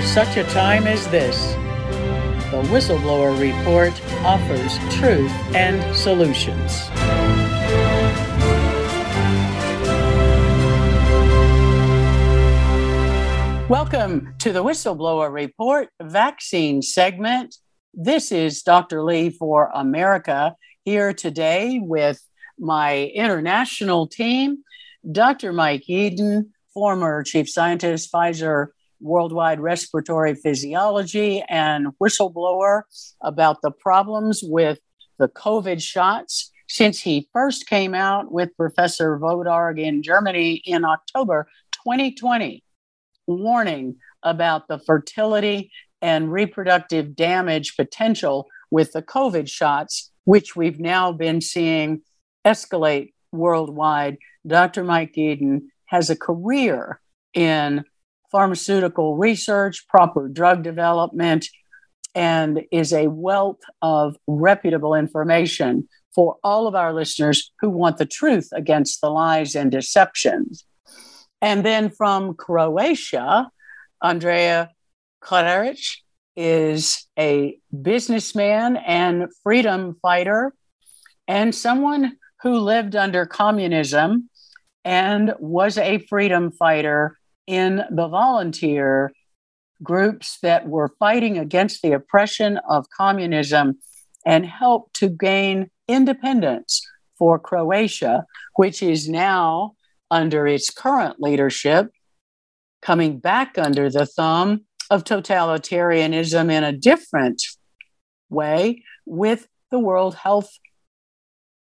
For such a time as this, the Whistleblower Report offers truth and solutions. Welcome to the Whistleblower Report vaccine segment. This is Dr. Lee for America here today with my international team, Dr. Mike Yeadon, former chief scientist, Pfizer Worldwide Respiratory Physiology, and whistleblower about the problems with the COVID shots since he first came out with Professor Wodarg in Germany in October 2020 warning about the fertility and reproductive damage potential with the COVID shots, which we've now been seeing escalate worldwide. Dr. Mike Yeadon has a career in pharmaceutical research, proper drug development, and is a wealth of reputable information for all of our listeners who want the truth against the lies and deceptions. And then from Croatia, Andrea Klaric is a businessman and freedom fighter and someone who lived under communism and was a freedom fighter in the volunteer groups that were fighting against the oppression of communism and helped to gain independence for Croatia, which is now under its current leadership, coming back under the thumb of totalitarianism in a different way with the World Health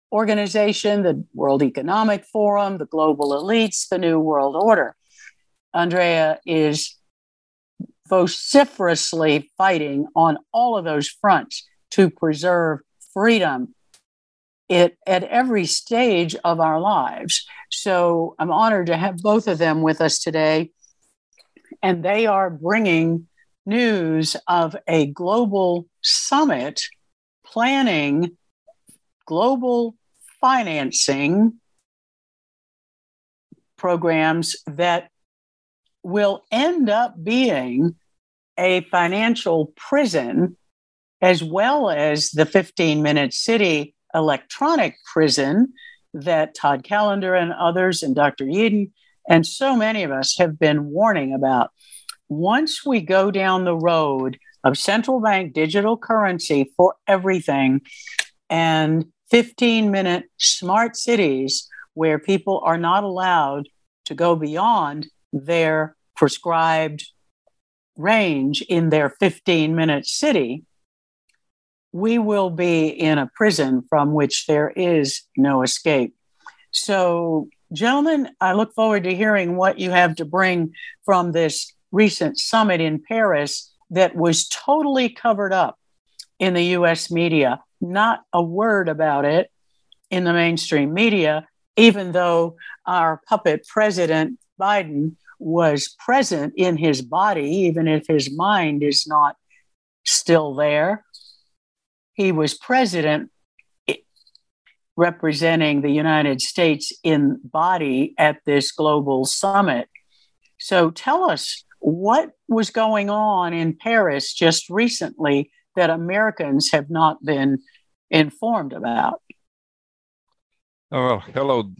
Organization, the World Economic Forum, the global elites, the New World Order. Andrea is vociferously fighting on all of those fronts to preserve freedom it at every stage of our lives. So I'm honored to have both of them with us today. And they are bringing news of a global summit planning global financing programs that will end up being a financial prison as well as the 15 minute city electronic prison that Todd Callender and others and Dr. Yeadon and so many of us have been warning about. Once we go down the road of central bank digital currency for everything and 15 minute smart cities where people are not allowed to go beyond their prescribed range in their 15 minute city, we will be in a prison from which there is no escape. So, gentlemen, I look forward to hearing what you have to bring from this recent summit in Paris that was totally covered up in the US media. Not a word about it in the mainstream media, even though our puppet president, Biden, was present in his body, even if his mind is not still there he was president representing the United States in body at this global summit. So tell us what was going on in Paris just recently that Americans have not been informed about. Oh, well, hello,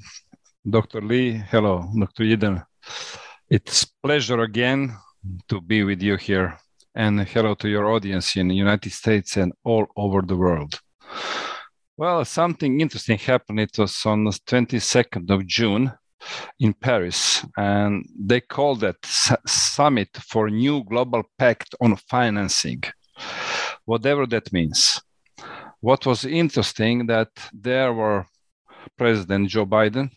Dr. Lee. Hello, Dr. Yeadon. It's pleasure again to be with you here and hello to your audience in the United States and all over the world. Well, something interesting happened. It was on the 22nd of June in Paris, and they called that Summit for New Global Pact on Financing, whatever that means. what was interesting that there were President Joe Biden,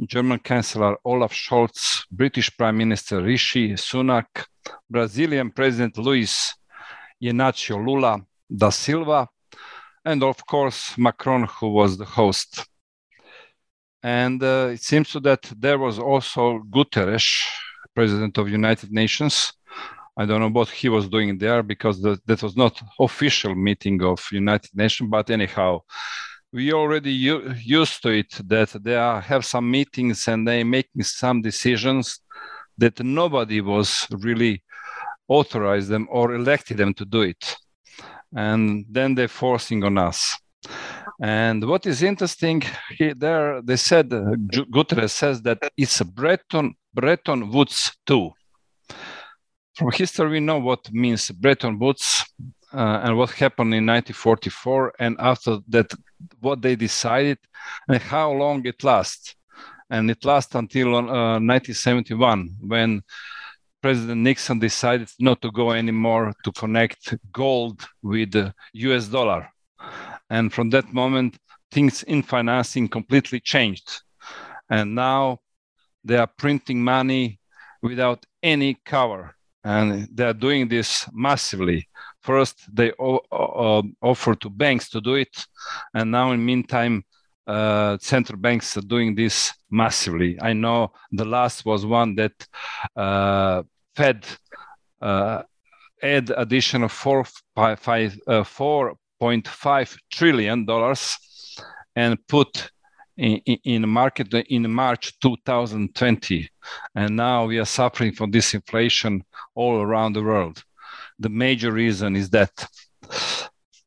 German Chancellor Olaf Scholz, British Prime Minister Rishi Sunak, Brazilian President Luiz Inácio Lula da Silva, and of course Macron, who was the host. And uh, it seems that there was also Guterres, President of United Nations. I don't know what he was doing there because the, that was not official meeting of United Nations, but anyhow, we already used to it that they are, have some meetings and they making some decisions that nobody was really authorized them or elected them to do it. And then they're forcing on us. And what is interesting here there they said uh, guterres says that it's a bretton woods too. From history we know what means bretton woods uh, and what happened in 1944 and after that what they decided and how long it lasts and it lasts until uh, 1971 when president nixon decided not to go anymore to connect gold with the us dollar. And from that moment things in financing completely changed. And now they are printing money without any cover. And they are doing this massively First, they o- o- offer to banks to do it, and now in meantime, uh, central banks are doing this massively. I know the last was one that uh, Fed uh, add additional four, five, five, uh, 4.5 trillion dollars and put in, in market in March 2020. And now we are suffering from this inflation all around the world the major reason is that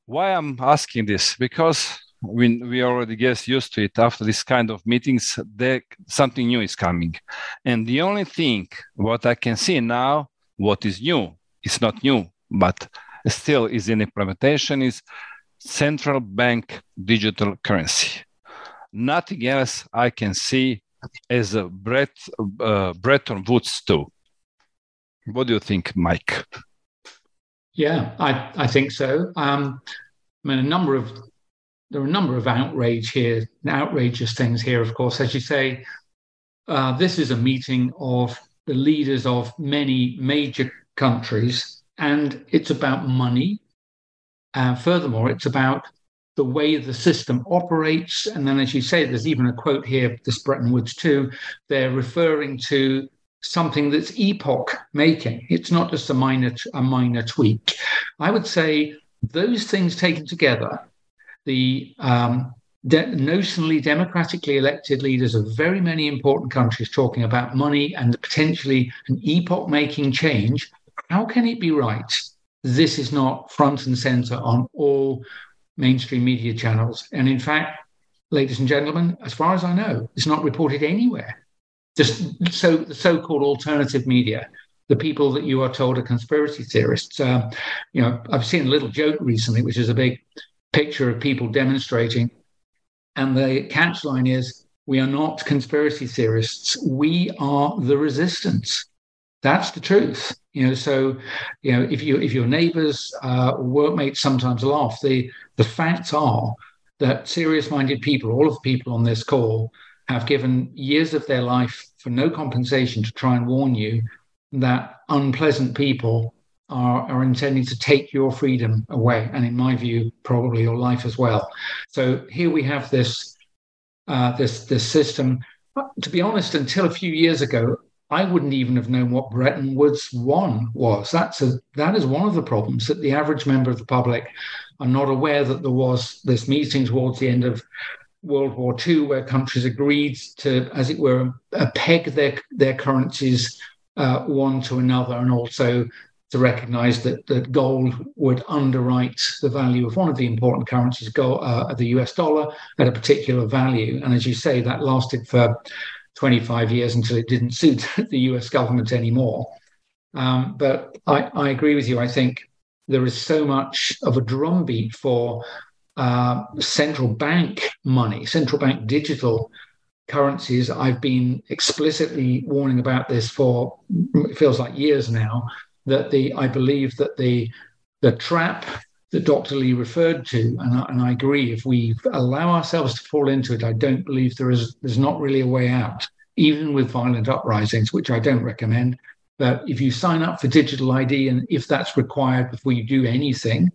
why I'm asking this? Because we, we already get used to it. After this kind of meetings there something new is coming. And the only thing what i can see now what is new it's not new but still is in implementation is central bank digital currency. Nothing else i can see as a uh, bretton woods too. What do you think mike yeah, I, I think so. Um, I mean, a number of there are a number of outrage here, outrageous things here. Of course, as you say, uh, this is a meeting of the leaders of many major countries, and it's about money. Uh, furthermore, it's about the way the system operates. And then, as you say, there's even a quote here, this Bretton Woods too. They're referring to something that's epoch making. It's not just a minor a minor tweak. I would say those things taken together, the um, de- notionally democratically elected leaders of very many important countries talking about money and potentially an epoch making change. How can it be right? This is not front and center on all mainstream media channels. And in fact, ladies and gentlemen, as far as I know, it's not reported anywhere just so the so-called alternative media the people that you are told are conspiracy theorists. Um, you know i've seen a little joke recently which is a big picture of people demonstrating and the catchline is we are not conspiracy theorists. We are the resistance. That's the truth. You know so you know if you if your neighbors uh, workmates sometimes laugh the the facts are that serious minded people all of the people on this call have given years of their life for no compensation to try and warn you that unpleasant people are, are intending to take your freedom away. And in my view, probably your life as well. So here we have this, uh, this, this system. To be honest, until a few years ago, I wouldn't even have known what Bretton Woods one was. That's a that is one of the problems that the average member of the public are not aware that there was this meeting towards the end of World War II, where countries agreed to, as it were, peg their their currencies uh, one to another, and also to recognise that that gold would underwrite the value of one of the important currencies, gold, uh, the US dollar, at a particular value. And as you say, that lasted for 25 years until it didn't suit the US government anymore. Um, but I, I agree with you. I think there is so much of a drumbeat for uh, central bank money, central bank digital currencies. I've been explicitly warning about this for it feels like years now. That the I believe that the the trap that Dr. Lee referred to, and I, and I agree. If we allow ourselves to fall into it, I don't believe there is there's not really a way out, even with violent uprisings, which I don't recommend. But if you sign up for digital ID, and if that's required before you do anything,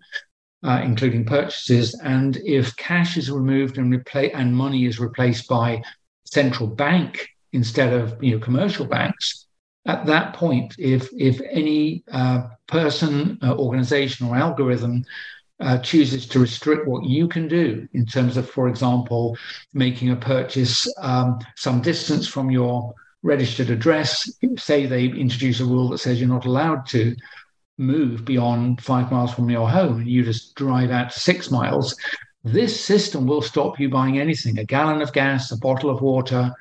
uh, including purchases, and if cash is removed and replace and money is replaced by central bank instead of you know commercial banks, at that point, if if any uh, person, uh, organization, or algorithm uh, chooses to restrict what you can do in terms of, for example, making a purchase um, some distance from your registered address, say they introduce a rule that says you're not allowed to move beyond five miles from your home and you just drive out six miles, this system will stop you buying anything a gallon of gas, a bottle of water,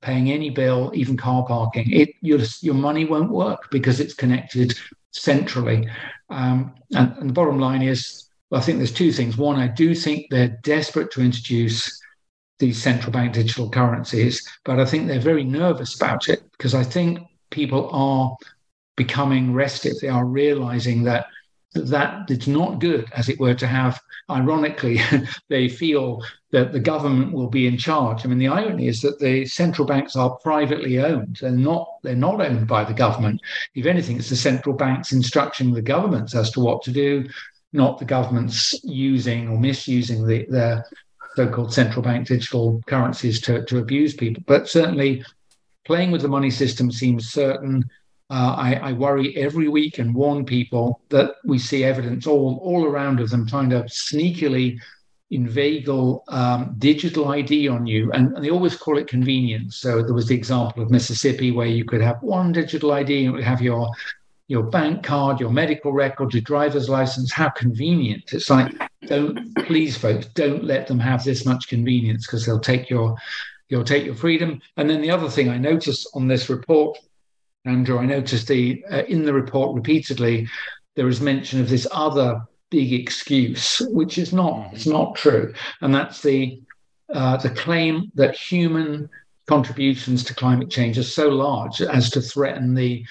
paying any bill, even car parking. It your your money won't work because it's connected centrally. Um, and, and the bottom line is, I think there's two things. One, I do think they're desperate to introduce these central bank digital currencies, but I think they're very nervous about it because I think people are becoming restive. They are realizing that that it's not good, as it were, to have, ironically, they feel that the government will be in charge. I mean, the irony is that the central banks are privately owned. They're not, they're not owned by the government. If anything, it's the central banks instructing the governments as to what to do, not the governments using or misusing the, their so-called central bank digital currencies to, to abuse people. But certainly playing with the money system seems certain uh, I, I, worry every week and warn people that we see evidence all, all around of them trying to sneakily inveigle um, digital ID on you. And, and, they always call it convenience. So there was the example of Mississippi where you could have one digital ID and it would have your your bank card, your medical record, your driver's license. How convenient. It's like, don't please, folks, don't let them have this much convenience because they'll take your you'll take your freedom. And then the other thing I noticed on this report Andrew, I noticed the uh, in the report repeatedly there is mention of this other big excuse, which is not mm-hmm. it's not true, and that's the uh, the claim that human contributions to climate change are so large as to threaten the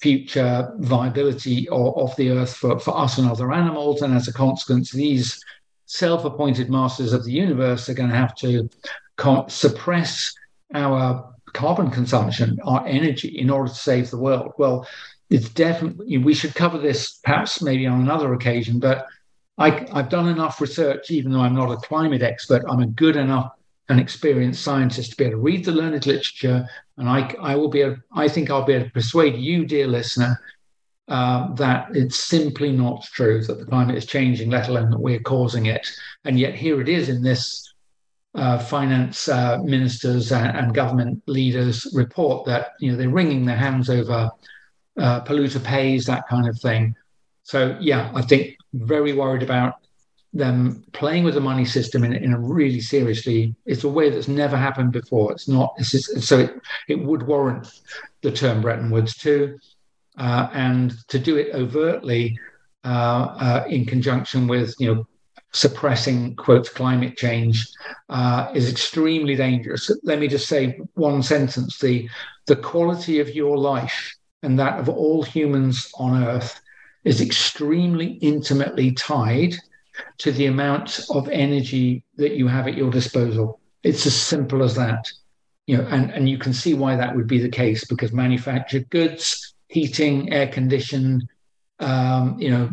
future viability of, of the earth for, for us and other animals, and as a consequence, these self-appointed masters of the universe are going to have to suppress our carbon consumption, our energy, in order to save the world? Well, it's definitely, we should cover this perhaps maybe on another occasion, but I, I've done enough research, even though I'm not a climate expert, I'm a good enough and experienced scientist to be able to read the learned literature. And I, I will be, able, I think I'll be able to persuade you, dear listener, uh, that it's simply not true that the climate is changing, let alone that we're causing it. And yet here it is in this uh, finance uh, ministers and, and, government leaders report that you know they're wringing their hands over uh, polluter pays that kind of thing. So yeah, I think very worried about them playing with the money system in, in a really seriously. It's a way that's never happened before. It's not. It's just, so it it would warrant the term Bretton Woods too, uh, and to do it overtly. Uh, in conjunction with you know suppressing quote climate change uh, is extremely dangerous. Let me just say one sentence: the the quality of your life and that of all humans on Earth is extremely intimately tied to the amount of energy that you have at your disposal. It's as simple as that. You know, and, and you can see why that would be the case because manufactured goods, heating, air conditioned, um, you know,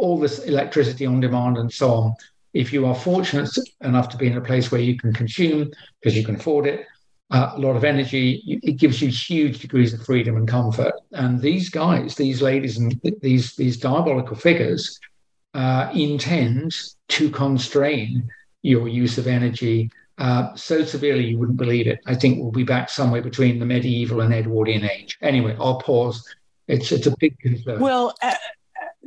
all this electricity on demand and so on. If you are fortunate enough to be in a place where you can consume because you can afford it, uh, a lot of energy, it gives you huge degrees of freedom and comfort. And these guys, these ladies, and these these diabolical figures uh, intend to constrain your use of energy uh, so severely you wouldn't believe it. I think we'll be back somewhere between the medieval and Edwardian age. Anyway, I'll pause. It's it's a big concern. Well, uh,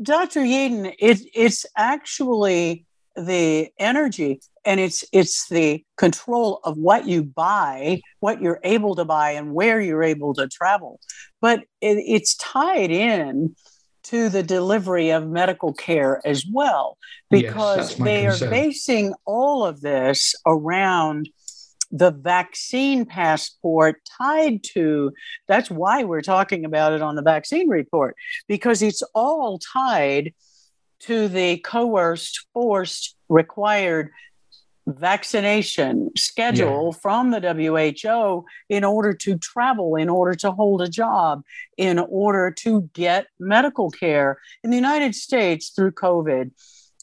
Dr. Yeadon, it, it's actually the energy and it's it's the control of what you buy what you're able to buy and where you're able to travel but it, it's tied in to the delivery of medical care as well because yes, they concern. are basing all of this around the vaccine passport tied to that's why we're talking about it on the vaccine report because it's all tied to the coerced, forced, required vaccination schedule yeah. from the WHO in order to travel, in order to hold a job, in order to get medical care. In the United States, through COVID,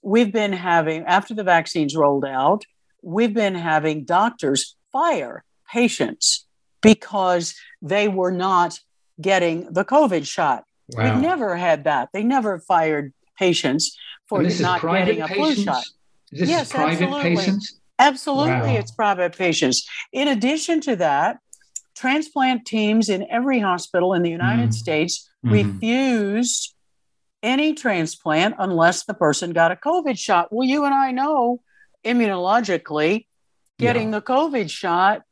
we've been having, after the vaccines rolled out, we've been having doctors fire patients because they were not getting the COVID shot. Wow. We've never had that. They never fired patients for not getting a patients? flu shot. This yes, private absolutely. patients? Absolutely, wow. it's private patients. In addition to that, transplant teams in every hospital in the United mm. States mm. refused any transplant unless the person got a COVID shot. Well, you and I know immunologically, getting yeah. the COVID shot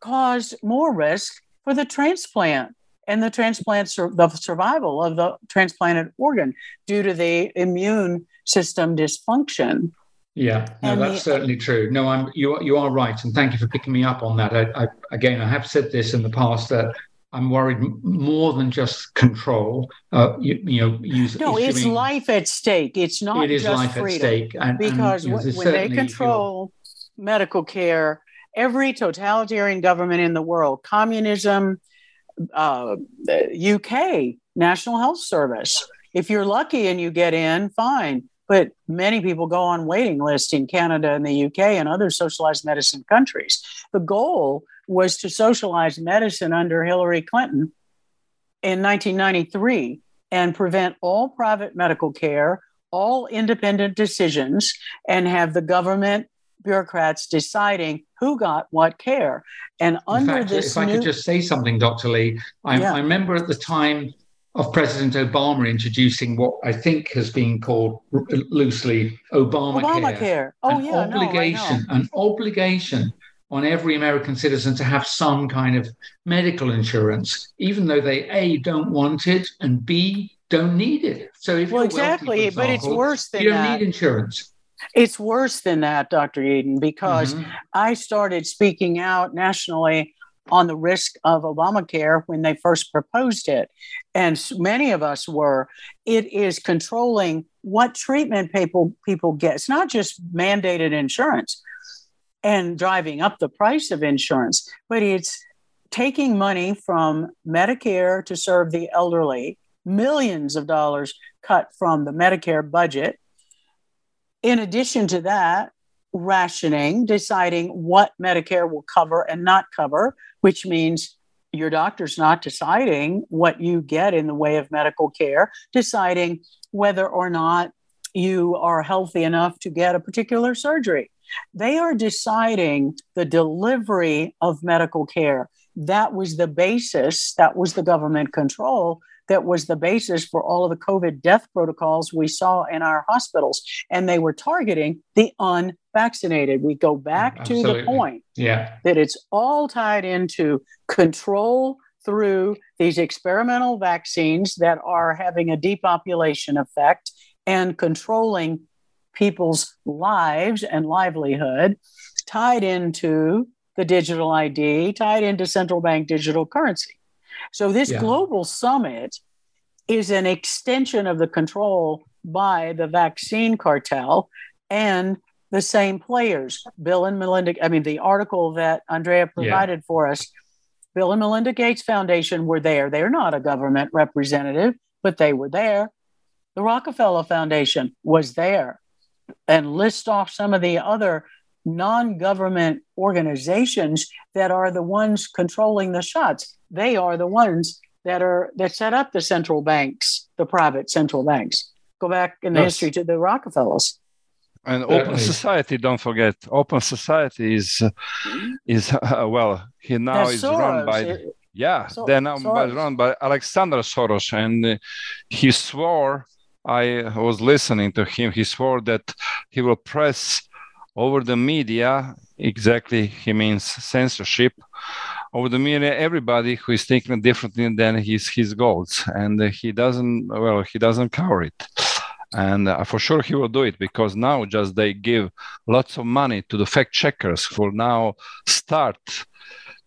caused more risk for the transplant and the transplant sur- the survival of the transplanted organ due to the immune system dysfunction. Yeah, no, and that's the, certainly true. No, I'm you. You are right, and thank you for picking me up on that. I, I, again, I have said this in the past that I'm worried more than just control. Uh, you, you, know, use, no, it's life at stake. It's not. It is life freedom. at stake, and, because and, you know, when they control medical care, every totalitarian government in the world, communism, uh, UK, National Health Service. If you're lucky and you get in, fine. But many people go on waiting lists in Canada and the UK and other socialized medicine countries. The goal was to socialize medicine under Hillary Clinton in 1993 and prevent all private medical care, all independent decisions, and have the government bureaucrats deciding who got what care. And under fact, this, if new... I could just say something, Dr. Lee, I, yeah. I remember at the time of President Obama introducing what I think has been called loosely Obamacare. Obamacare. Oh, an yeah. Obligation, no, an obligation on every American citizen to have some kind of medical insurance, even though they A, don't want it, and B, don't need it. So if well, exactly, wealthy, example, but it's worse than you don't that. need insurance. It's worse than that, Dr. Yeadon, because mm-hmm. I started speaking out nationally on the risk of Obamacare when they first proposed it. And many of us were. It is controlling what treatment people people get. It's not just mandated insurance and driving up the price of insurance, but it's taking money from Medicare to serve the elderly, millions of dollars cut from the Medicare budget. In addition to that, rationing, deciding what Medicare will cover and not cover, which means your doctor's not deciding what you get in the way of medical care, deciding whether or not you are healthy enough to get a particular surgery. They are deciding the delivery of medical care. That was the basis, that was the government control that was the basis for all of the COVID death protocols we saw in our hospitals. And they were targeting the unvaccinated. We go back Absolutely. to the point yeah. that it's all tied into control through these experimental vaccines that are having a depopulation effect and controlling people's lives and livelihood, tied into the digital ID, tied into central bank digital currency. So this yeah. global summit is an extension of the control by the vaccine cartel and the same players. Bill and Melinda, I mean, the article that Andrea provided yeah. for us, Bill and Melinda Gates Foundation were there. They're not a government representative, but they were there. The Rockefeller Foundation was there. And list off some of the other non government organizations that are the ones controlling the shots. They are the ones that are that set up the central banks, the private central banks. Go back in the yes. history to the Rockefellers. And open society, don't forget, open society is is uh, well, he now That's is Soros. run by it, yeah, so, they're now Soros. run by Alexander Soros, and uh, he swore. I was listening to him. He swore that he will press over the media. Exactly, he means censorship over the media everybody who is thinking differently than his his goals, and he doesn't well he doesn't cover it. And uh, for sure he will do it because now just they give lots of money to the fact checkers who now start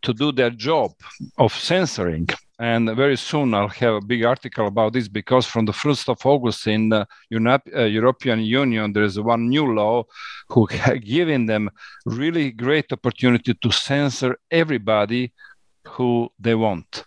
to do their job of censoring and very soon I'll have a big article about this because from the 1st of August in the uh, European Union, there is one new law who giving them really great opportunity to censor everybody who they want.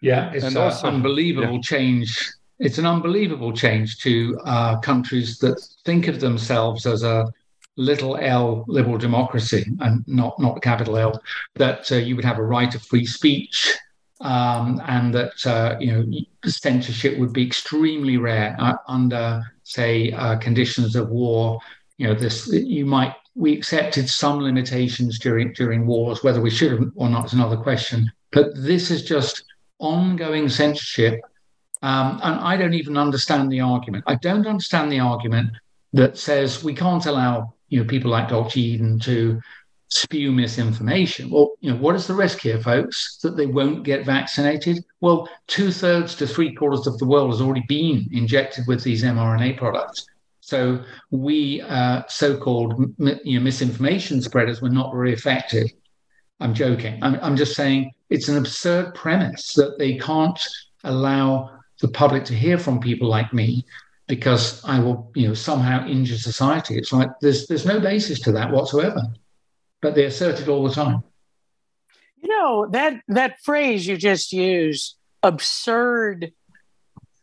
Yeah, it's an unbelievable yeah. change. It's an unbelievable change to uh, countries that think of themselves as a little L liberal democracy and not not capital L, that uh, you would have a right of free speech, um, and that uh, you know censorship would be extremely rare uh, under say uh, conditions of war. You know this you might we accepted some limitations during during wars, whether we should have or not is another question. But this is just ongoing censorship. Um, and I don't even understand the argument. I don't understand the argument that says we can't allow you know, people like Dr. Yeadon to spew misinformation. Well, you know, what is the risk here, folks? That they won't get vaccinated? Well, two thirds to three quarters of the world has already been injected with these mRNA products. So we uh, so-called you know, misinformation spreaders were not very effective. I'm joking. I'm, I'm just saying it's an absurd premise that they can't allow the public to hear from people like me because I will, you know, somehow injure society. It's like there's there's no basis to that whatsoever, but they assert it all the time. You know that that phrase you just used, absurd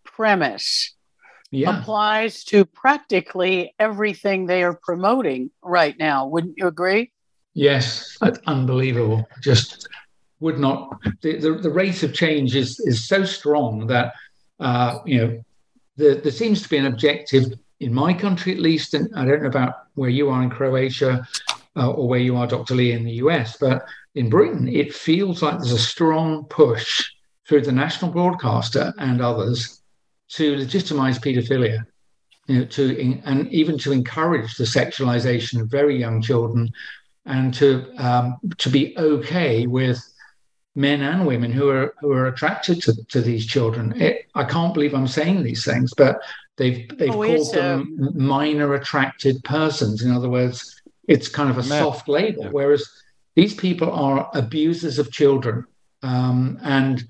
premise, yeah. applies to practically everything they are promoting right now. Wouldn't you agree? Yes, that's unbelievable. Just would not. The, the, the rate of change is is so strong that uh, you know the, there seems to be an objective in my country, at least, and I don't know about where you are in Croatia uh, or where you are, Dr. Lee, in the US, but in Britain, it feels like there's a strong push through the national broadcaster and others to legitimize pedophilia, you know, to and even to encourage the sexualization of very young children, and to um, to be okay with men and women who are who are attracted to, to these children. It, I can't believe I'm saying these things, but they've they've oh, called them um... minor attracted persons. In other words, it's kind of a soft label. Yeah. Whereas these people are abusers of children, um, and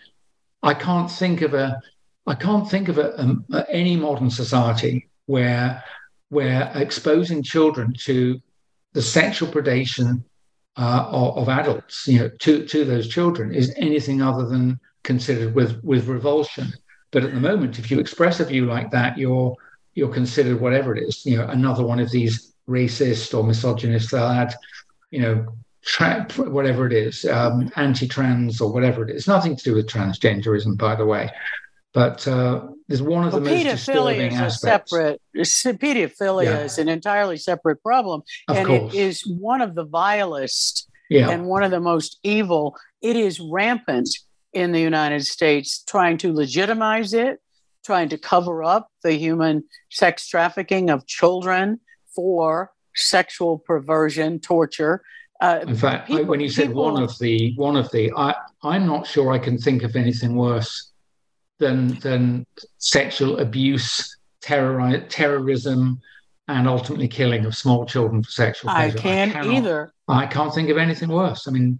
I can't think of a I can't think of a, a, any modern society where where exposing children to the sexual predation uh, of, of, adults, you know, to to those children is anything other than considered with with revulsion. But at the moment, if you express a view like that, you're you're considered whatever it is, you know, another one of these racist or misogynist. They'll add, you know, tra- whatever it is, um, anti-trans or whatever it is. Nothing to do with transgenderism, by the way. But uh, is one of the well, most disturbing is aspects. separate. Pedophilia yeah. is an entirely separate problem, of and course. it is one of the vilest yeah. and one of the most evil. It is rampant in the United States, trying to legitimize it, trying to cover up the human sex trafficking of children for sexual perversion, torture. Uh, in fact, people, when you said people, one of the one of the, I I'm not sure I can think of anything worse than than sexual abuse, terror, terrorism, and ultimately killing of small children for sexual pleasure. I can't I cannot, either. I can't think of anything worse. I mean,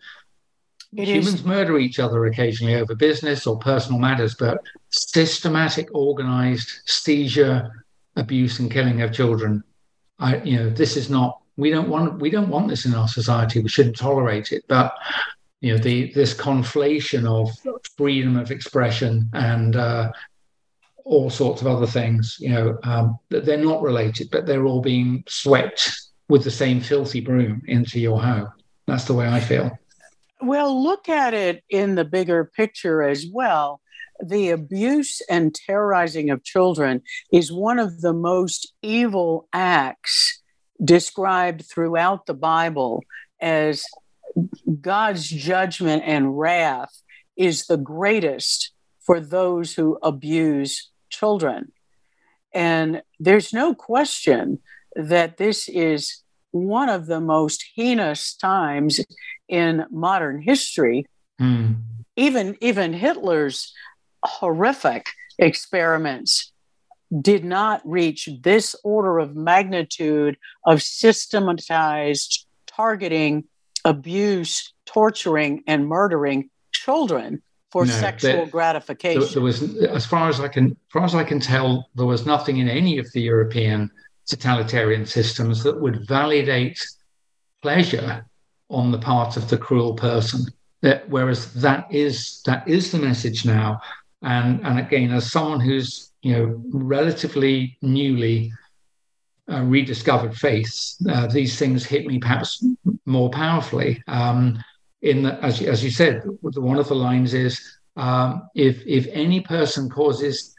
it humans is... murder each other occasionally over business or personal matters, but systematic, organized seizure, abuse, and killing of children. I, you know, this is not. We don't want. We don't want this in our society. We shouldn't tolerate it. But you know the this conflation of freedom of expression and uh, all sorts of other things you know um, they're not related but they're all being swept with the same filthy broom into your home. That's the way i feel. Well look at it in the bigger picture as well. The abuse and terrorizing of children is one of the most evil acts described throughout the bible as God's judgment and wrath is the greatest for those who abuse children. And there's no question that this is one of the most heinous times in modern history. Mm. Even, even Hitler's horrific experiments did not reach this order of magnitude of systematized targeting abuse, torturing, and murdering children for no, sexual there, gratification. There, there, was, as far as I can, as far as I can tell, there was nothing in any of the European totalitarian systems that would validate pleasure on the part of the cruel person. That, whereas that is that is the message now, and and again, as someone who's you know relatively newly uh, rediscovered faith, uh, these things hit me perhaps more powerfully. Um, in the, as, as you said, one of the lines is um, if if any person causes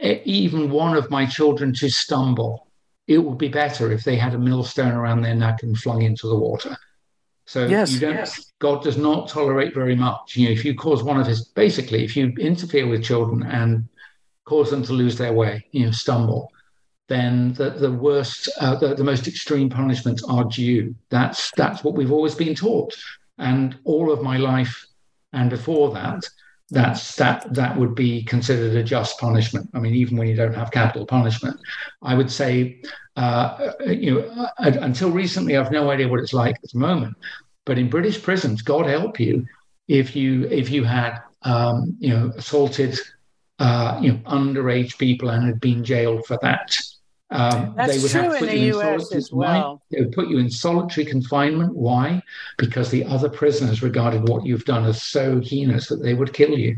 even one of my children to stumble, it would be better if they had a millstone around their neck and flung into the water. So yes, yes. God does not tolerate very much. You know, if you cause one of his basically, if you interfere with children and cause them to lose their way, you know, stumble, then the, the worst, uh, the, the most extreme punishments are due. That's that's what we've always been taught, and all of my life and before that, that's that that would be considered a just punishment. I mean, even when you don't have capital punishment, I would say, uh, you know, uh, until recently, I've no idea what it's like at the moment. But in British prisons, God help you if you if you had um, you know assaulted uh, you know underage people and had been jailed for that. Um, That's they would true have to put in the you US as well. They would put you in solitary confinement. Why? Because the other prisoners regarded what you've done as so heinous that they would kill you.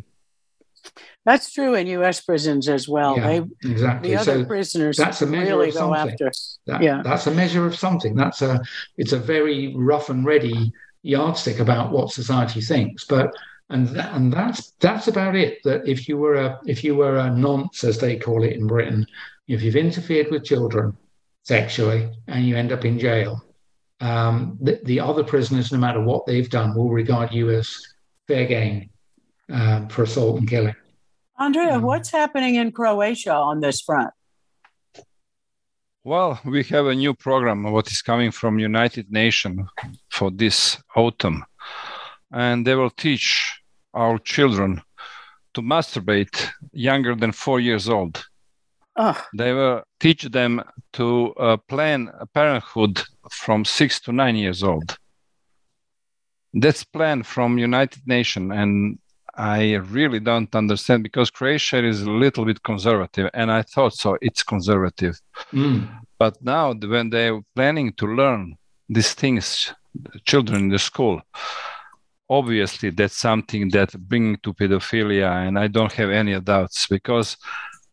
That's true in U.S. prisons as well. Yeah, they, exactly. The other so prisoners that's a measure really of something. go after. That, yeah, that's a measure of something. That's a it's a very rough and ready yardstick about what society thinks. But and that, and that's that's about it. That if you were a if you were a nonce, as they call it in Britain, if you've interfered with children sexually and you end up in jail, um, the, the, other prisoners, no matter what they've done, will regard you as fair game um, for assault and killing. Andrea, um, what's happening in Croatia on this front? Well, we have a new program what is coming from United Nations for this autumn, and they will teach our children to masturbate younger than four years old. Oh. They will teach them to uh, plan parenthood from six to nine years old. That's planned from United Nations, and I really don't understand because Croatia is a little bit conservative, and I thought so. It's conservative, mm. but now when they're planning to learn these things, children in the school, obviously that's something that bring to pedophilia, and I don't have any doubts because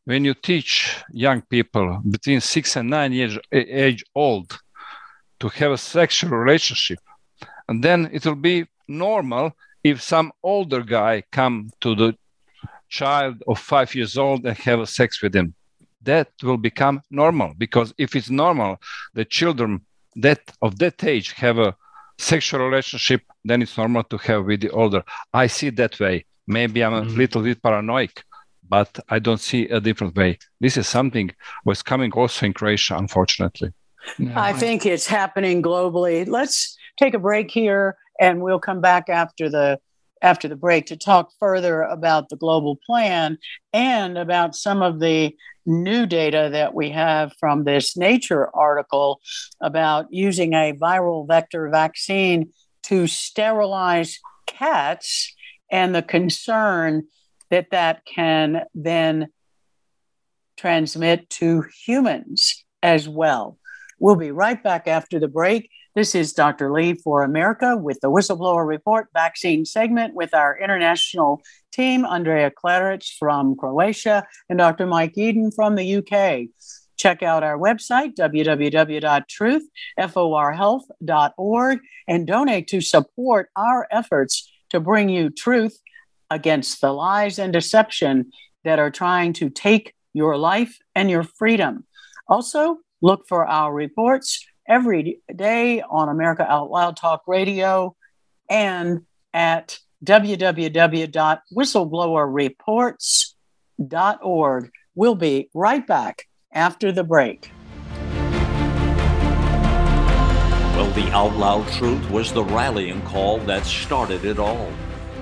when you teach young people between six and nine years age old to have a sexual relationship and then it will be normal if some older guy come to the child of five years old and have sex with him. That will become normal because if it's normal the children that of that age have a sexual relationship then it's normal to have with the older i see that way maybe i'm a mm-hmm. little bit paranoid but I don't see a different way. This is something was coming also in Croatia, unfortunately. No. I think it's happening globally. Let's take a break here, and we'll come back after the after the break to talk further about the global plan and about some of the new data that we have from this Nature article about using a viral vector vaccine to sterilize cats and the concern that that can then transmit to humans as well. We'll be right back after the break. This is Dr. Lee for America with the Whistleblower Report vaccine segment with our international team, Andrea Klaric from Croatia and Dr. Mike Yeadon from the UK. Check out our website, www.truthforhealth.org, and donate to support our efforts to bring you truth against the lies and deception that are trying to take your life and your freedom. Also, look for our reports every day on America Out Loud Talk Radio and at www.whistleblowerreports.org. We'll be right back after the break. Well, the Out Loud Truth was the rallying call that started it all.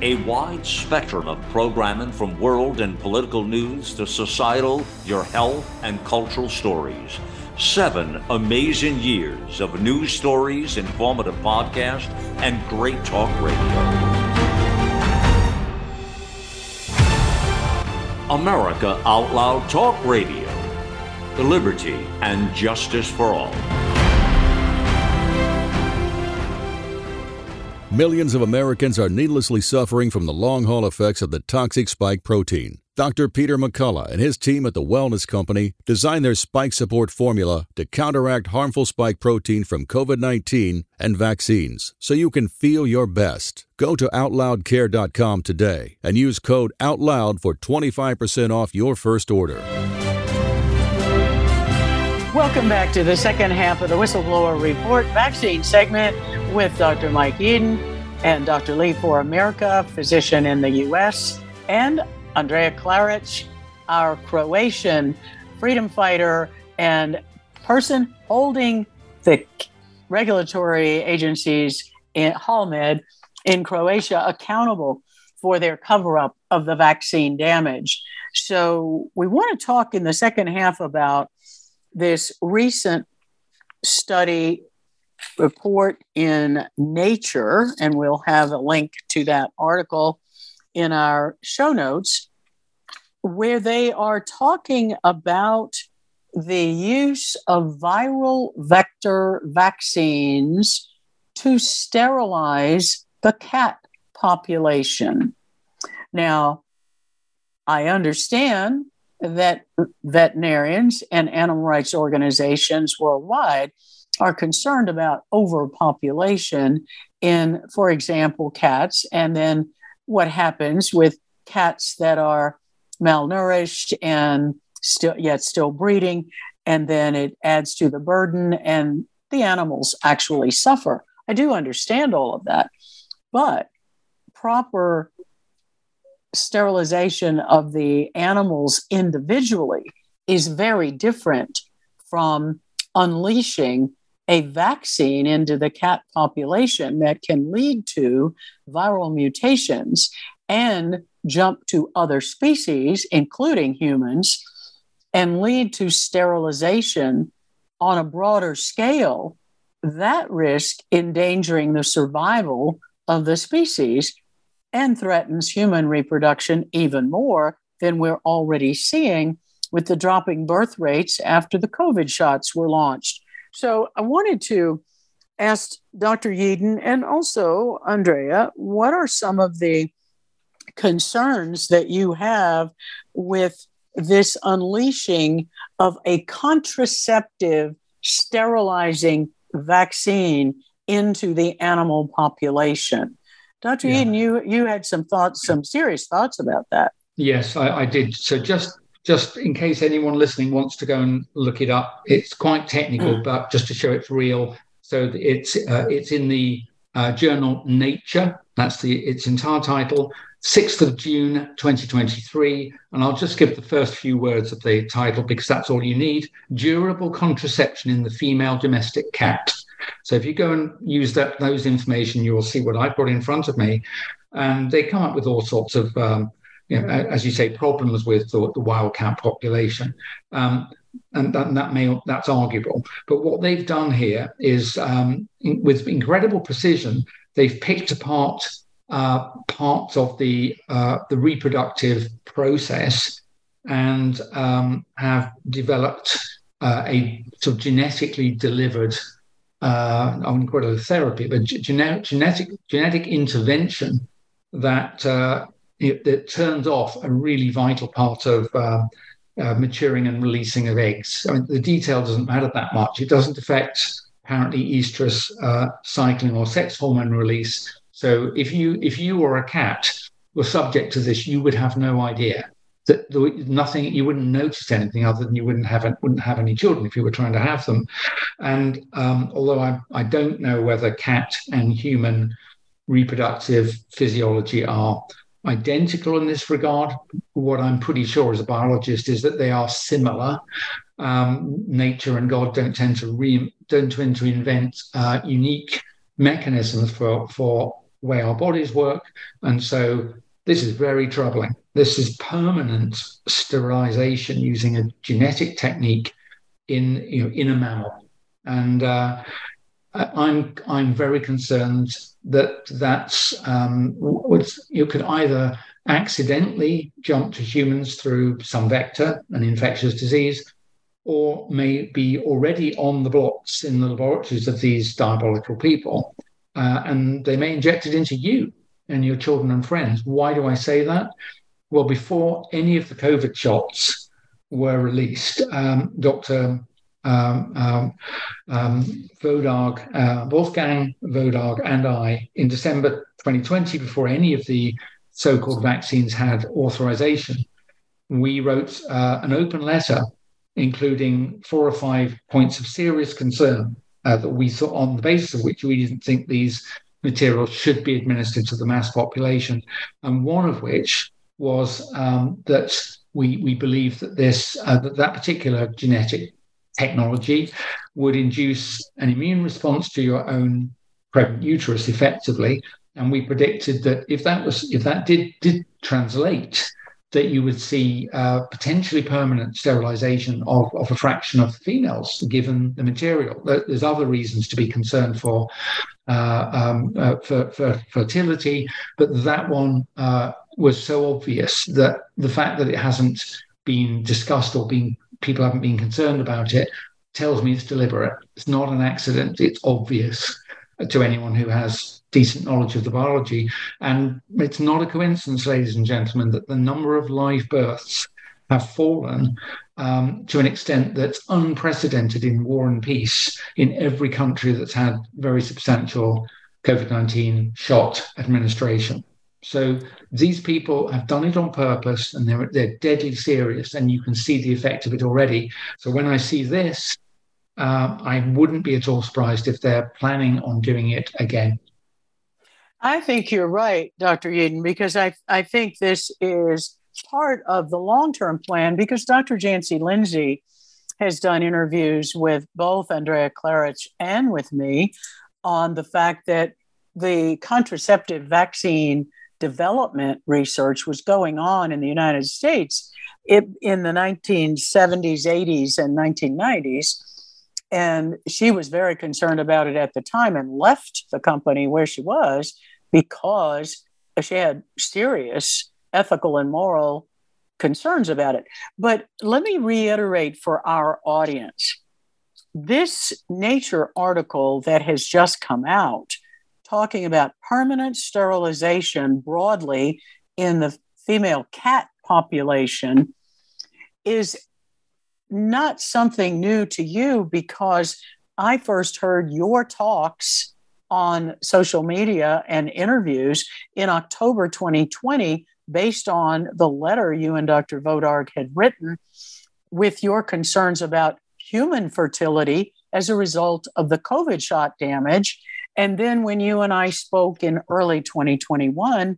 A wide spectrum of programming from world and political news to societal, your health, and cultural stories. Seven amazing years of news stories, informative podcasts, and great talk radio. America Out Loud Talk Radio. Liberty and justice for all. Millions of Americans are needlessly suffering from the long haul effects of the toxic spike protein. Dr. Peter McCullough and his team at the Wellness Company designed their spike support formula to counteract harmful spike protein from COVID 19 and vaccines so you can feel your best. Go to OutLoudCare.com today and use code OUTLOUD for 25% off your first order. Welcome back to the second half of the Whistleblower Report vaccine segment with Dr. Mike Eden and Dr. Lee for America, physician in the U.S., and Andrea Klaric, our Croatian freedom fighter and person holding the regulatory agencies in HALMED in Croatia accountable for their cover up of the vaccine damage. So, we want to talk in the second half about this recent study report in Nature, and we'll have a link to that article in our show notes, where they are talking about the use of viral vector vaccines to sterilize the cat population. Now, I understand that veterinarians and animal rights organizations worldwide are concerned about overpopulation in, for example, cats, and then what happens with cats that are malnourished and still yet still breeding, and then it adds to the burden, and the animals actually suffer. I do understand all of that, but proper sterilization of the animals individually is very different from unleashing a vaccine into the cat population that can lead to viral mutations and jump to other species, including humans, and lead to sterilization on a broader scale, that risk endangering the survival of the species and threatens human reproduction even more than we're already seeing with the dropping birth rates after the COVID shots were launched. So I wanted to ask Dr. Yeadon and also Andrea, what are some of the concerns that you have with this unleashing of a contraceptive sterilizing vaccine into the animal population? Dr. Yeah. Yeadon, you you had some thoughts, some serious thoughts about that. Yes, I, I did. So just just in case anyone listening wants to go and look it up, it's quite technical, mm. but just to show it's real. So it's uh, it's in the uh, journal Nature. That's the its entire title. 6th of June 2023. And I'll just give the first few words of the title because that's all you need. Durable contraception in the female domestic cat. So if you go and use that those information, you will see what I've got in front of me. And they come up with all sorts of, um, you know, as you say, problems with the, the wild cat population. Um, and that, that, may that's arguable. But what they've done here is, um, in, with incredible precision, they've picked apart uh, parts of the uh, the reproductive process and um, have developed uh, a sort of genetically delivered uh, I wouldn't call it a therapy, but genetic genetic genetic intervention that uh, it, turns off a really vital part of uh, uh, maturing and releasing of eggs. I mean, the detail doesn't matter that much. It doesn't affect apparently estrus uh, cycling or sex hormone release. So if you if you or a cat were subject to this, you would have no idea that there nothing you wouldn't notice anything other than you wouldn't have wouldn't have any children if you were trying to have them and um, although I, I don't know whether cat and human reproductive physiology are identical in this regard. What i'm pretty sure as a biologist is that they are similar. Um, nature and god don't tend to re, don't tend to invent uh, unique mechanisms for for way our bodies work. And so this is very troubling. This is permanent sterilization using a genetic technique in, you know, in a mammal. And uh, I'm, I'm very concerned that that's um, you could either accidentally jump to humans through some vector, an infectious disease, or may be already on the blocks in the laboratories of these diabolical people. Uh, and they may inject it into you and your children and friends. Why do I say that? Well, before any of the COVID shots were released, um, Dr. Um, um, um, Vodarg, uh, Wolfgang Vodarg, and I, in December 2020, before any of the so called vaccines had authorization, we wrote uh, an open letter including four or five points of serious concern uh, that we thought, on the basis of which we didn't think these materials should be administered to the mass population. And one of which was um, that we, we believe that this uh, that, that particular genetic technology would induce an immune response to your own pregnant uterus effectively. And we predicted that if that was if that did did translate that you would see uh, potentially permanent sterilization of, of a fraction of females given the material. There's other reasons to be concerned for uh, um, uh, for, for, fertility, but that one uh, was so obvious that the fact that it hasn't been discussed or been people haven't been concerned about it tells me it's deliberate. It's not an accident. It's obvious to anyone who has decent knowledge of the biology. And it's not a coincidence, ladies and gentlemen, that the number of live births have fallen um, to an extent that's unprecedented in war and peace in every country that's had very substantial COVID 19 shot administration. So these people have done it on purpose and they're, they're deadly serious, and you can see the effect of it already. So when I see this, uh, I wouldn't be at all surprised if they're planning on doing it again. I think you're right, Dr. Yeadon, because I, I think this is part of the long term plan because Dr. Jancy Lindsay has done interviews with both Andrea Klarich and with me on the fact that the contraceptive vaccine development research was going on in the United States in the 1970s, 80s, and 1990s. And she was very concerned about it at the time and left the company where she was because she had serious ethical and moral concerns about it. But let me reiterate for our audience this Nature article that has just come out talking about permanent sterilization broadly in the female cat population is not something new to you because I first heard your talks on social media and interviews in October 2020 based on the letter you and Dr. Vodarg had written with your concerns about human fertility as a result of the COVID shot damage. And then when you and I spoke in early 2021,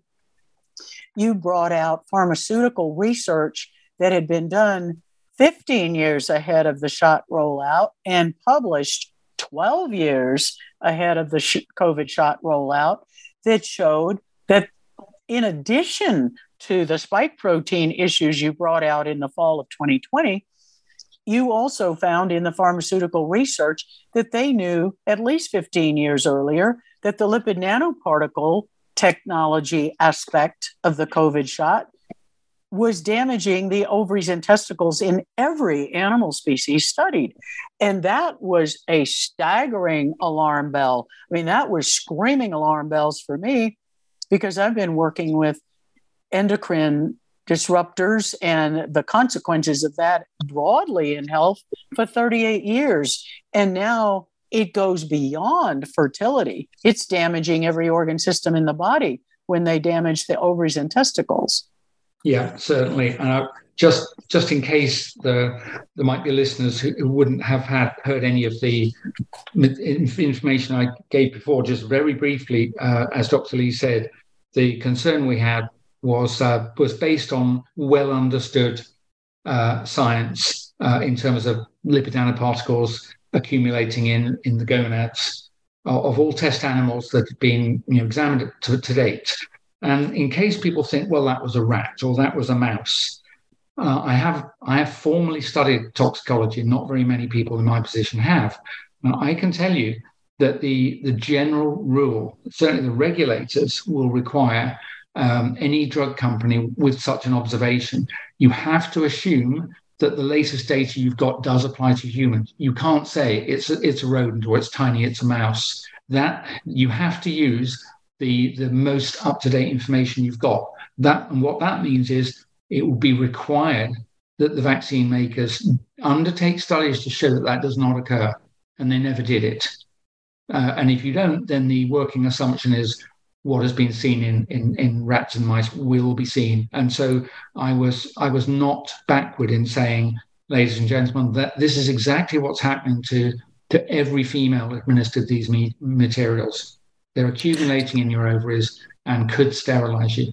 you brought out pharmaceutical research that had been done 15 years ahead of the shot rollout and published 12 years ahead of the COVID shot rollout that showed that in addition to the spike protein issues you brought out in the fall of 2020, you also found in the pharmaceutical research that they knew at least 15 years earlier that the lipid nanoparticle technology aspect of the COVID shot was damaging the ovaries and testicles in every animal species studied. And that was a staggering alarm bell. I mean, that was screaming alarm bells for me because I've been working with endocrine disruptors and the consequences of that broadly in health for 38 years. And now it goes beyond fertility, it's damaging every organ system in the body when they damage the ovaries and testicles. Yeah, certainly. Uh, just just in case the, there might be listeners who, who wouldn't have had heard any of the information I gave before, just very briefly, uh, as Dr. Lee said, the concern we had was uh, was based on well understood uh, science uh, in terms of lipid nanoparticles accumulating in in the gonads of, all test animals that had been you know, examined to, to date. And in case people think, well, that was a rat or that was a mouse, uh, I have I have formally studied toxicology. Not very many people in my position have. And I can tell you that the the general rule, certainly the regulators, will require um, any drug company with such an observation, you have to assume that the latest data you've got does apply to humans. You can't say it's a, it's a rodent or it's tiny, it's a mouse. That you have to use the the most up to date information you've got. That and what that means is it will be required that the vaccine makers undertake studies to show that that does not occur, and they never did it. Uh, and if you don't, then the working assumption is what has been seen in, in, in rats and mice will be seen. And so I was I was not backward in saying, ladies and gentlemen, that this is exactly what's happening to to every female administered these me- materials. They're accumulating in your ovaries and could sterilize you.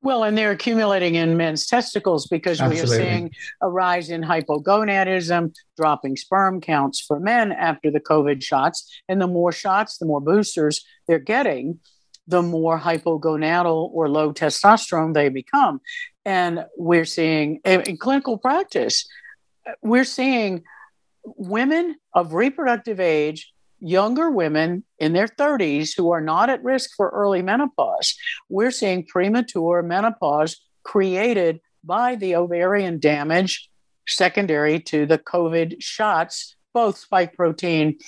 Well, and they're accumulating in men's testicles because Absolutely. we are seeing a rise in hypogonadism, dropping sperm counts for men after the COVID shots. And the more shots, the more boosters they're getting, the more hypogonadal or low testosterone they become. And we're seeing in clinical practice, we're seeing women of reproductive age younger women in their 30s who are not at risk for early menopause. We're seeing premature menopause created by the ovarian damage secondary to the COVID shots, both spike protein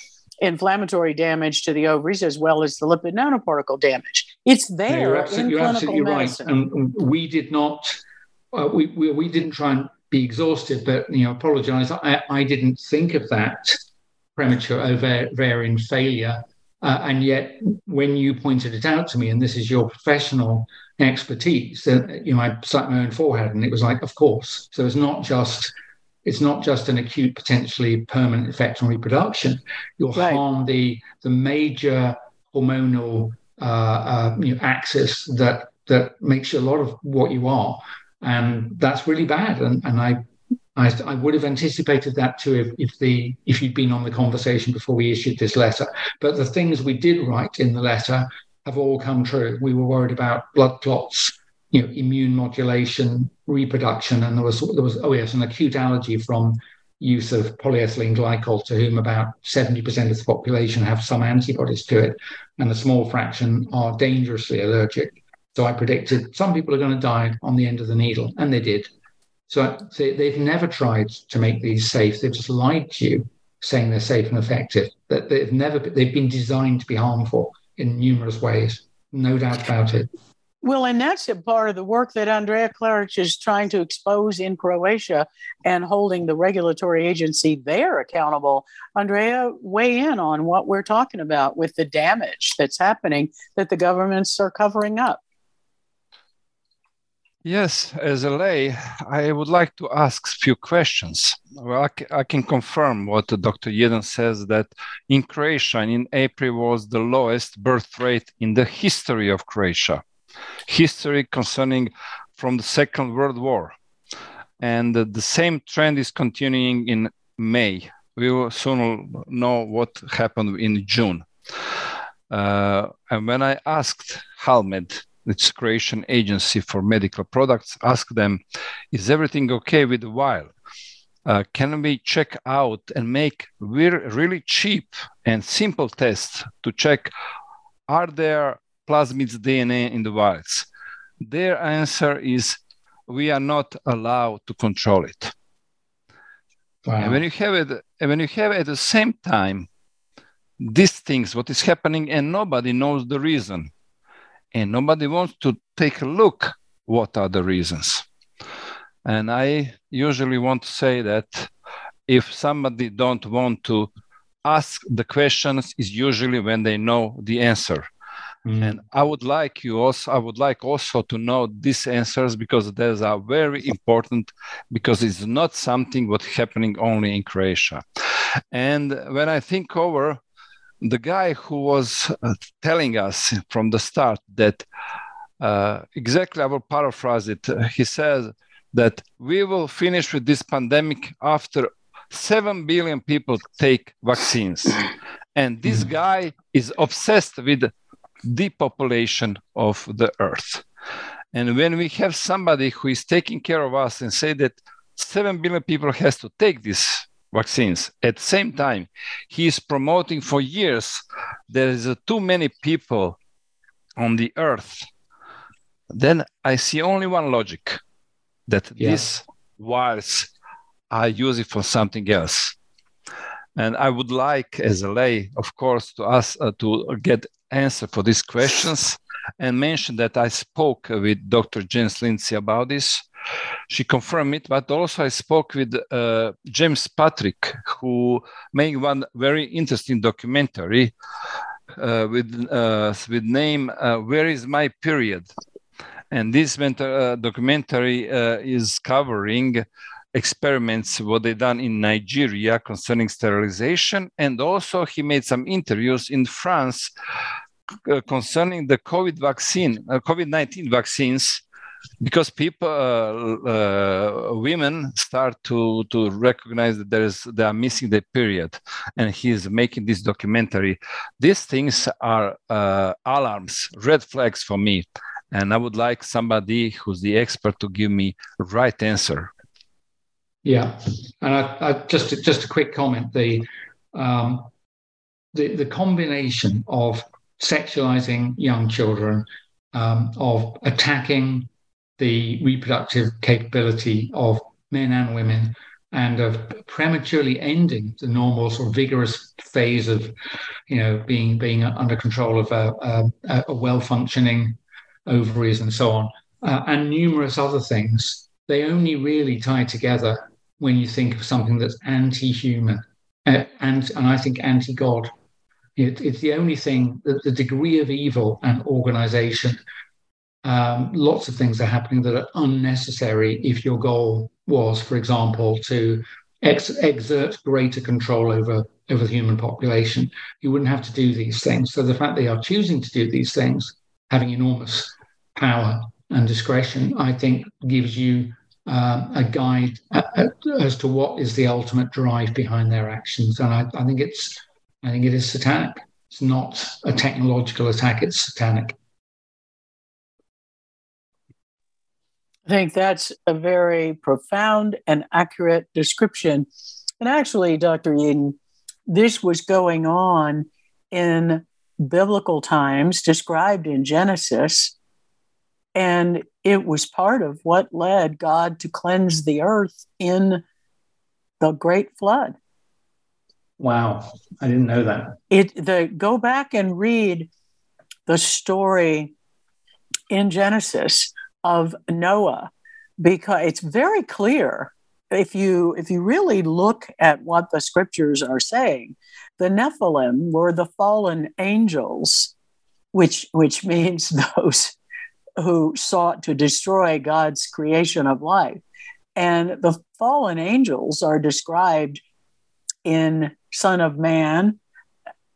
inflammatory damage to the ovaries as well as the lipid nanoparticle damage. It's there no, in clinical medicine. Right. And we did not, uh, we, we, we didn't try and be exhaustive, but you know, apologize. I, I didn't think of that premature ovarian failure. Uh, and yet, when you pointed it out to me, and this is your professional expertise, uh, you know, I slapped my own forehead, and it was like, of course. So it's not just it's not just an acute, potentially permanent effect on reproduction. You'll right. harm the the major hormonal uh, uh, you know, axis that that makes you a lot of what you are, and that's really bad. And and I I, I, would have anticipated that too if, if, the if you'd been on the conversation before we issued this letter. But the things we did write in the letter have all come true. We were worried about blood clots, you know, immune modulation, reproduction, and there was there was oh yes, an acute allergy from use of polyethylene glycol, to whom about 70% of the population have some antibodies to it, and a small fraction are dangerously allergic. So I predicted some people are going to die on the end of the needle, and they did. So they've never tried to make these safe. They've just lied to you, saying they're safe and effective. That they've never they've been designed to be harmful in numerous ways. No doubt about it. Well, and that's a part of the work that Andrea Klaric is trying to expose in Croatia and holding the regulatory agency there accountable. Andrea, weigh in on what we're talking about with the damage that's happening that the governments are covering up. Yes, as a lay, I would like to ask a few questions. Well, I, can confirm what Dr. Jeden says that in Croatia in April was the lowest birth rate in the history of Croatia, history concerning from the Second World War. And the same trend is continuing in May. We will soon know what happened in June. Uh, and when I asked Halmed, its Croatian agency for medical products, ask them, is everything okay with the vial? Uh, can we check out and make really cheap and simple tests to check are there plasmids DNA in the vials? Their answer is we are not allowed to control it. Wow. And when you have it, and when you have at the same time these things, what is happening, and nobody knows the reason and nobody wants to take a look what are the reasons and i usually want to say that if somebody don't want to ask the questions is usually when they know the answer mm. and i would like you also i would like also to know these answers because those are very important because it's not something what's happening only in croatia and when i think over the guy who was uh, telling us from the start that uh, exactly, I will paraphrase it. He says that we will finish with this pandemic after 7 billion people take vaccines. And this mm-hmm. guy is obsessed with depopulation of the earth. And when we have somebody who is taking care of us and say that 7 billion people has to take these vaccines. At the same time, he is promoting for years there is too many people on the earth then I see only one logic that Yeah. these wires are used for something else. And I would like, as a lay, of course, to ask uh, to get answer for these questions and mention that I spoke with Dr. James Lindsay about this. She confirmed it, but also I spoke with uh, James Patrick, who made one very interesting documentary uh, with uh, with name uh, "Where Is My Period," and this uh, documentary uh, is covering experiments what they done in Nigeria concerning sterilization, and also he made some interviews in France uh, concerning the COVID vaccine, uh, COVID nineteen vaccines, because people, uh, uh, women start to to recognize that there is they are missing the period, and he is making this documentary. These things are uh, alarms, red flags for me, and I would like somebody who's the expert to give me right answer. Yeah, and I, I just just a quick comment. The um, the the combination of sexualizing young children, um, of attacking the reproductive capability of men and women, and of prematurely ending the normal sort of vigorous phase of, you know, being being under control of a, a, a well functioning ovaries and so on, uh, and numerous other things. They only really tie together when you think of something that's anti-human uh, and and I think anti-God. It, it's the only thing that the degree of evil and organization. Um, lots of things are happening that are unnecessary if your goal was, for example, to ex- exert greater control over over the human population. You wouldn't have to do these things. So the fact they are choosing to do these things, having enormous power and discretion, I think gives you uh, a guide as to what is the ultimate drive behind their actions. And I, I think it's, I think it is satanic. It's not a technological attack; it's satanic. I think that's a very profound and accurate description. And actually, Dr. Eden, this was going on in biblical times, described in Genesis. And it was part of what led God to cleanse the earth in the great flood. Wow, I didn't know that. It the go back and read the story in Genesis of Noah because it's very clear if you if you really look at what the scriptures are saying the Nephilim were the fallen angels which which means those who sought to destroy God's creation of life. And the fallen angels are described in Son of Man,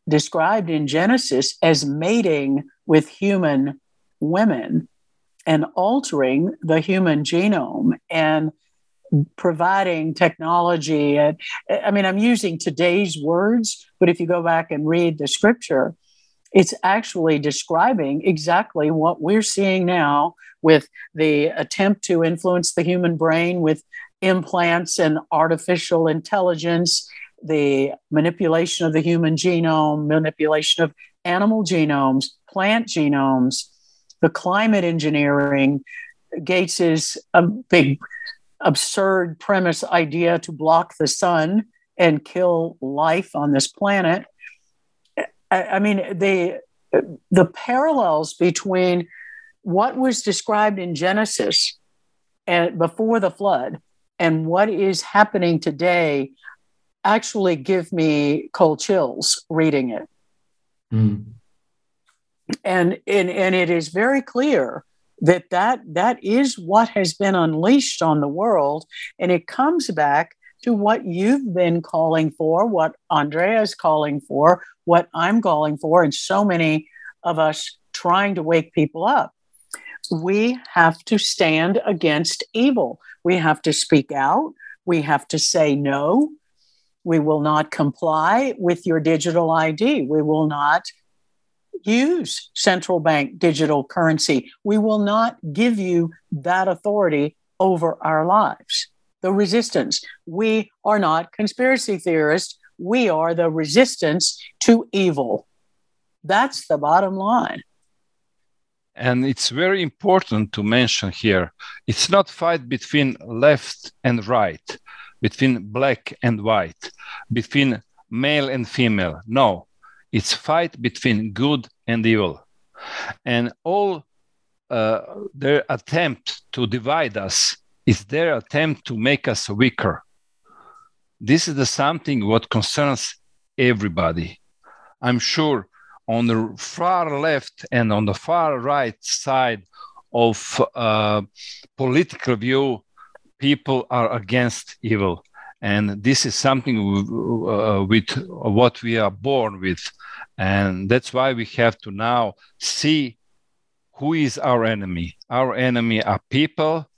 described in Genesis as mating with human women and altering the human genome and providing technology. And I mean, I'm using today's words, but if you go back and read the scripture, it's actually describing exactly what we're seeing now with the attempt to influence the human brain with implants and artificial intelligence, the manipulation of the human genome, manipulation of animal genomes, plant genomes, the climate engineering, Gates's a big absurd premise idea to block the sun and kill life on this planet I mean, the the parallels between what was described in Genesis and before the flood and what is happening today actually give me cold chills reading it. Mm. And, and and it is very clear that, that that is what has been unleashed on the world and it comes back to what you've been calling for, what Andrea is calling for, what I'm calling for, and so many of us trying to wake people up. We have to stand against evil. We have to speak out. We have to say no. We will not comply with your digital ID. We will not use central bank digital currency. We will not give you that authority over our lives the resistance. We are not conspiracy theorists. We are the resistance to evil. That's the bottom line. And it's very important to mention here it's not fight between left and right, between black and white, between male and female. No, it's fight between good and evil. And all uh, their attempt to divide us is their attempt to make us weaker. This is the something what concerns everybody. I'm sure on the far left and on the far right side of uh, political view, people are against evil. And this is something uh, with what we are born with. And that's why we have to now see who is our enemy. Our enemy are people,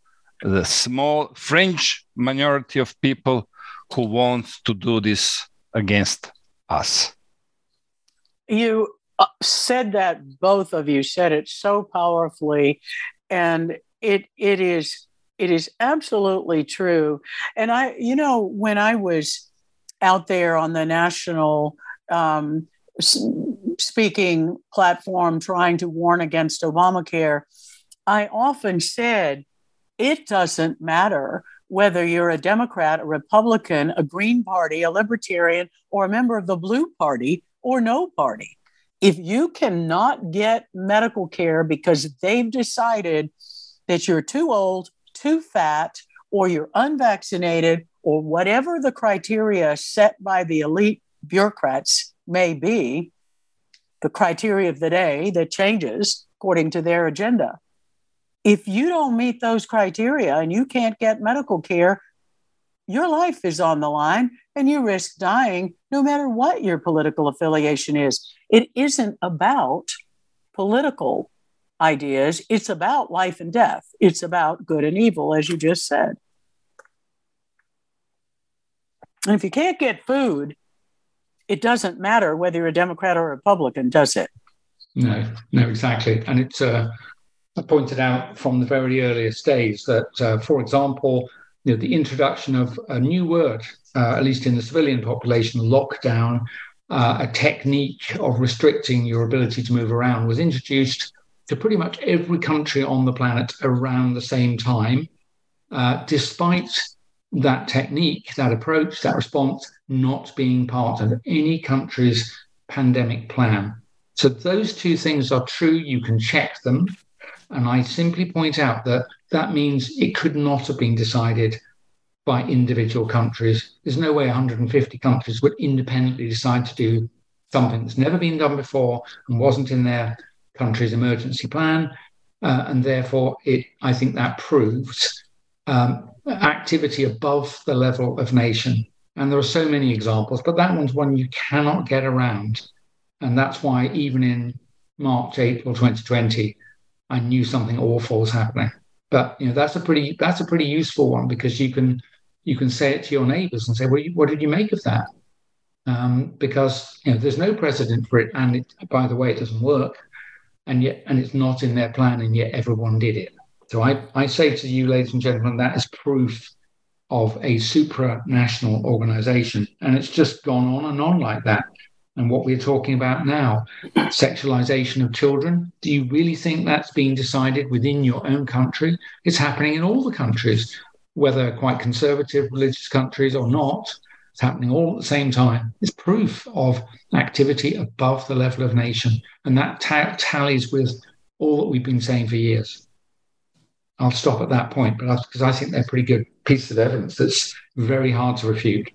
the small fringe minority of people who want to do this against us. You uh, said that both of you said it so powerfully, and it it is it is absolutely true. And I, you know, when I was out there on the national um, speaking platform trying to warn against Obamacare, I often said it doesn't matter whether you're a Democrat, a Republican, a Green Party, a Libertarian, or a member of the Blue Party or no party if you cannot get medical care because they've decided that you're too old, too fat, or you're unvaccinated, or whatever the criteria set by the elite bureaucrats may be, the criteria of the day that changes according to their agenda. If you don't meet those criteria and you can't get medical care, your life is on the line and you risk dying no matter what your political affiliation is. It isn't about political ideas, it's about life and death. It's about good and evil, as you just said. And if you can't get food, it doesn't matter whether you're a Democrat or a Republican, does it? No, no, exactly. And it's uh, pointed out from the very earliest days that, uh, for example, you know, the introduction of a new word, uh, at least in the civilian population, lockdown, uh, a technique of restricting your ability to move around, was introduced to pretty much every country on the planet around the same time, uh, despite that technique, that approach, that response not being part of any country's pandemic plan. So those two things are true. You can check them. And I simply point out that that means it could not have been decided by individual countries. There's no way 150 countries would independently decide to do something that's never been done before and wasn't in their country's emergency plan. Uh, and therefore, it I think that proves um, activity above the level of nation. And there are so many examples, but that one's one you cannot get around. And that's why even in March, April 2020, I knew something awful was happening. But you know that's a pretty that's a pretty useful one because you can you can say it to your neighbours and say, well, what did you make of that? Um, because you know there's no precedent for it, and it, by the way, it doesn't work, and yet and it's not in their plan, and yet everyone did it. So I, I say to you, ladies and gentlemen, that is proof of a supranational organization, and it's just gone on and on like that and what we're talking about now sexualization of children. Do you really think that's being decided within your own country? It's happening in all the countries whether quite conservative religious countries or not. It's happening all at the same time. It's proof of activity above the level of nation and that tallies with all that we've been saying for years. I'll stop at that point but because I, I think they're pretty good pieces of evidence that's very hard to refute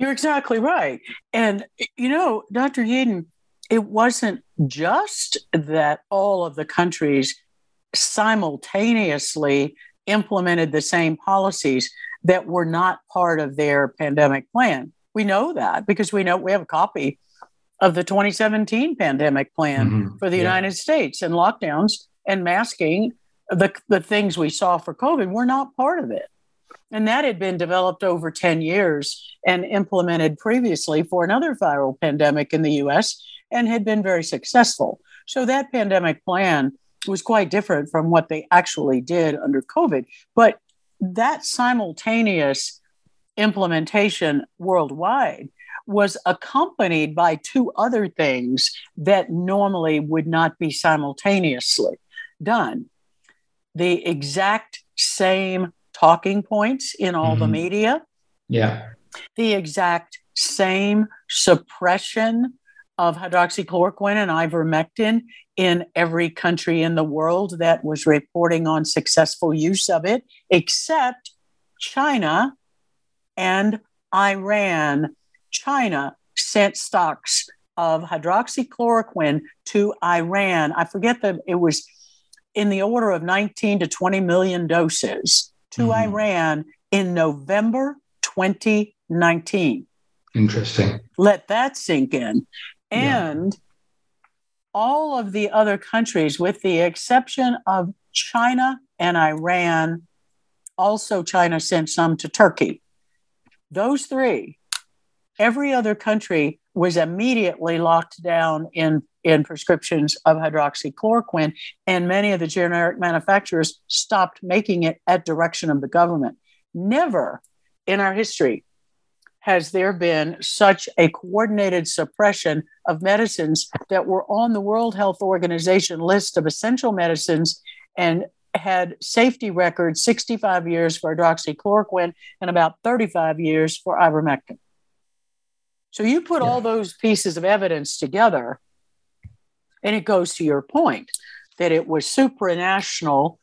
you're exactly right. And, you know, Dr. Yeadon, it wasn't just that all of the countries simultaneously implemented the same policies that were not part of their pandemic plan. We know that because we know we have a copy of the 2017 pandemic plan mm-hmm. for the yeah. United States and lockdowns and masking the, the things we saw for COVID were not part of it. And that had been developed over 10 years and implemented previously for another viral pandemic in the US and had been very successful. So that pandemic plan was quite different from what they actually did under COVID. But that simultaneous implementation worldwide was accompanied by two other things that normally would not be simultaneously. done. The exact same talking points in all mm-hmm. the media. Yeah. The exact same suppression of hydroxychloroquine and ivermectin in every country in the world that was reporting on successful use of it, except China and Iran. China sent stocks of hydroxychloroquine to Iran. I forget that it was in the order of 19 to 20 million doses to mm-hmm. Iran in November 2019. Interesting. Let that sink in. And yeah. all of the other countries, with the exception of China and Iran, also China sent some to Turkey. Those three, every other country was immediately locked down in, in prescriptions of hydroxychloroquine, and many of the generic manufacturers stopped making it at direction of the government. Never in our history has there been such a coordinated suppression of medicines that were on the World Health Organization list of essential medicines and had safety records 65 years for hydroxychloroquine and about 35 years for ivermectin. So you put yeah. all those pieces of evidence together, and it goes to your point that it was supranational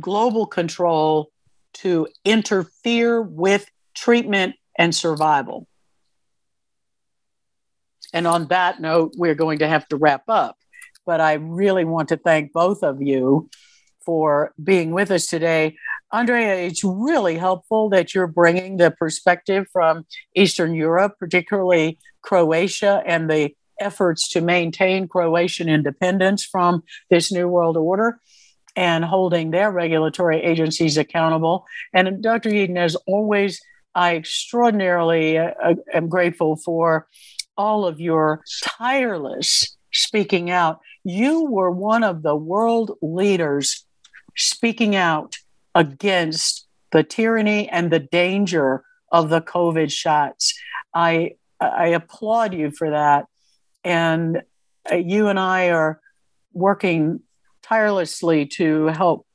global control to interfere with treatment and survival. And on that note, we're going to have to wrap up. But I really want to thank both of you for being with us today. Andrea, it's really helpful that you're bringing the perspective from Eastern Europe, particularly Croatia, and the efforts to maintain Croatian independence from this New World Order and holding their regulatory agencies accountable. And Dr. Yeadon, as always, I extraordinarily uh, uh, am grateful for all of your tireless speaking out. You were one of the world leaders speaking out against the tyranny and the danger of the COVID shots. I I applaud you for that, and uh, you and I are working tirelessly to help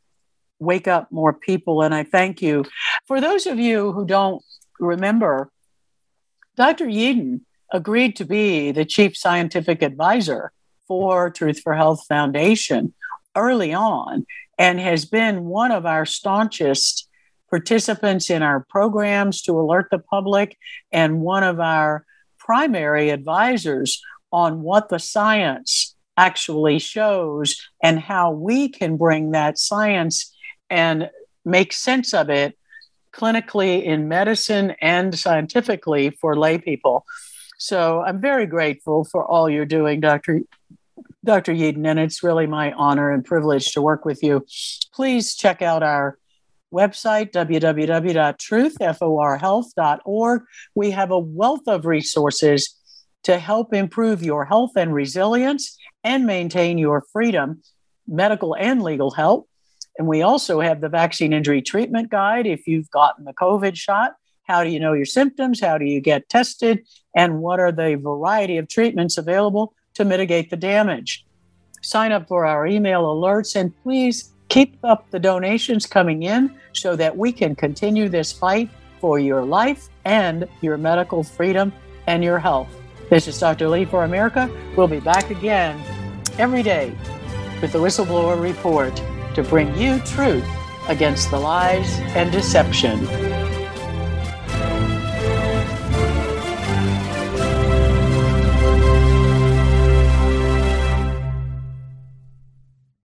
wake up more people. And I thank you. For those of you who don't remember, Dr. Yeadon agreed to be the chief scientific advisor for Truth for Health Foundation early on and has been one of our staunchest participants in our programs to alert the public and one of our primary advisors on what the science actually shows and how we can bring that science and make sense of it clinically in medicine and scientifically for lay people. So I'm very grateful for all you're doing, Dr. Dr. Yeadon, and it's really my honor and privilege to work with you. Please check out our website, www.truthforhealth.org. We have a wealth of resources to help improve your health and resilience and maintain your freedom, medical and legal help. And we also have the vaccine injury treatment guide if you've gotten the COVID shot. How do you know your symptoms? How do you get tested? And what are the variety of treatments available to mitigate the damage? Sign up for our email alerts and please keep up the donations coming in so that we can continue this fight for your life and your medical freedom and your health. This is Dr. Lee for America. We'll be back again every day with the Whistleblower Report to bring you truth against the lies and deception